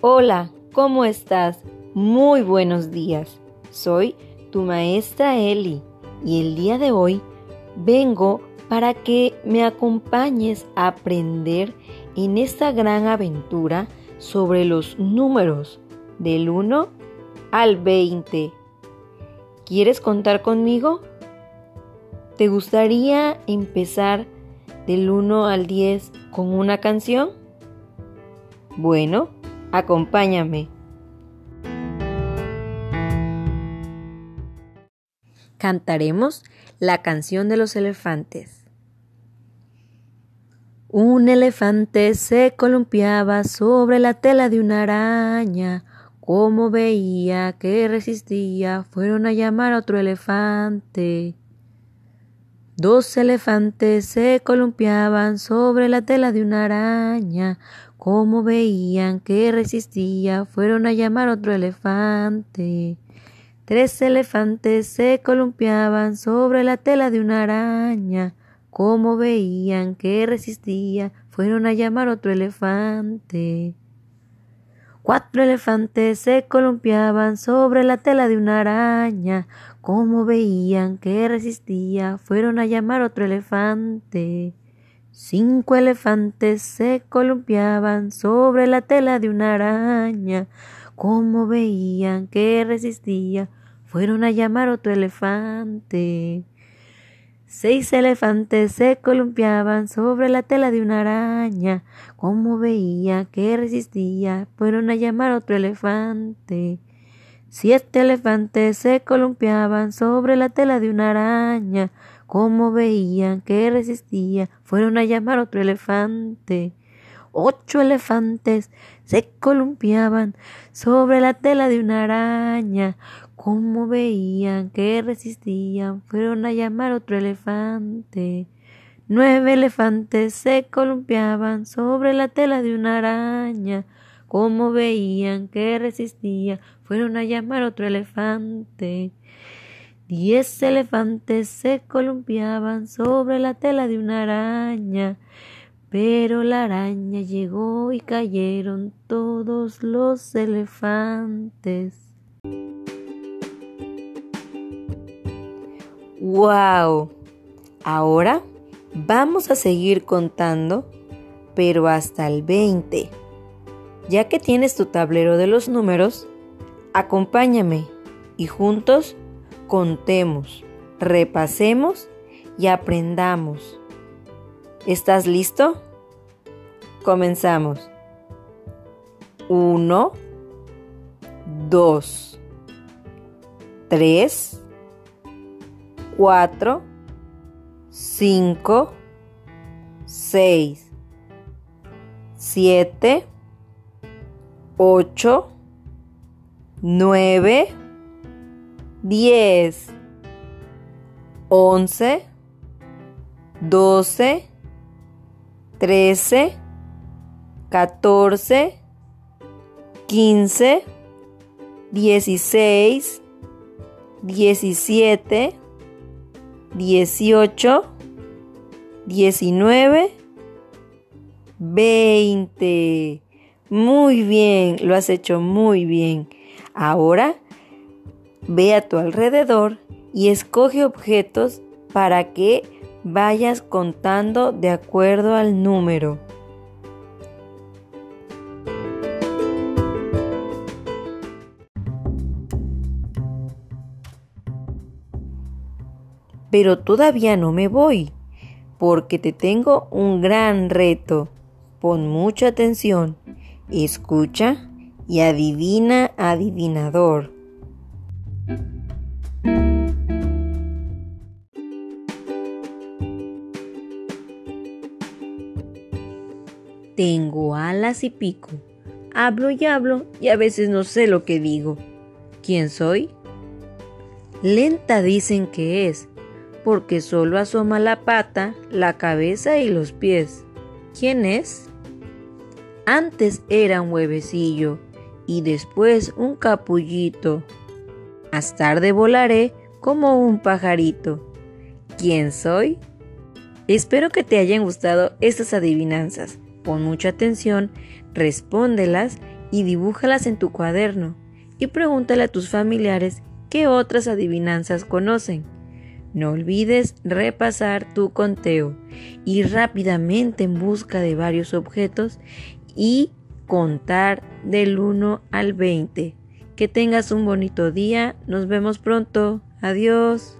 Hola, ¿cómo estás? Muy buenos días. Soy tu maestra Eli y el día de hoy vengo para que me acompañes a aprender en esta gran aventura sobre los números del 1 al 20. ¿Quieres contar conmigo? ¿Te gustaría empezar del 1 al 10 con una canción? Bueno, Acompáñame. Cantaremos la canción de los elefantes. Un elefante se columpiaba sobre la tela de una araña. Como veía que resistía, fueron a llamar a otro elefante. Dos elefantes se columpiaban sobre la tela de una araña. Como veían que resistía, fueron a llamar otro elefante. Tres elefantes se columpiaban sobre la tela de una araña. Como veían que resistía, fueron a llamar otro elefante. Cuatro elefantes se columpiaban sobre la tela de una araña. Como veían que resistía, fueron a llamar otro elefante. Cinco elefantes se columpiaban sobre la tela de una araña. Como veían que resistía, fueron a llamar otro elefante. Seis elefantes se columpiaban sobre la tela de una araña. Como veía que resistía, fueron a llamar otro elefante. Siete elefantes se columpiaban sobre la tela de una araña. Como veían que resistía, fueron a llamar otro elefante. Ocho elefantes se columpiaban sobre la tela de una araña. Como veían que resistían, fueron a llamar otro elefante. Nueve elefantes se columpiaban sobre la tela de una araña. Como veían que resistía, fueron a llamar otro elefante. Diez elefantes se columpiaban sobre la tela de una araña, pero la araña llegó y cayeron todos los elefantes. ¡Wow! Ahora vamos a seguir contando, pero hasta el 20. Ya que tienes tu tablero de los números, acompáñame y juntos contemos, repasemos y aprendamos. ¿Estás listo? Comenzamos. 1, 2, 3, 4, 5, 6, 7, 8, 9, 10, 11, 12, 13, 14, 15, 16, 17, 18, 19, 20. Muy bien, lo has hecho muy bien. Ahora Ve a tu alrededor y escoge objetos para que vayas contando de acuerdo al número. Pero todavía no me voy, porque te tengo un gran reto. Pon mucha atención, escucha y adivina adivinador. Tengo alas y pico. Hablo y hablo y a veces no sé lo que digo. ¿Quién soy? Lenta dicen que es, porque solo asoma la pata, la cabeza y los pies. ¿Quién es? Antes era un huevecillo y después un capullito. Más tarde volaré como un pajarito. ¿Quién soy? Espero que te hayan gustado estas adivinanzas. Pon mucha atención, respóndelas y dibújalas en tu cuaderno y pregúntale a tus familiares qué otras adivinanzas conocen. No olvides repasar tu conteo, ir rápidamente en busca de varios objetos y contar del 1 al 20. Que tengas un bonito día, nos vemos pronto, adiós.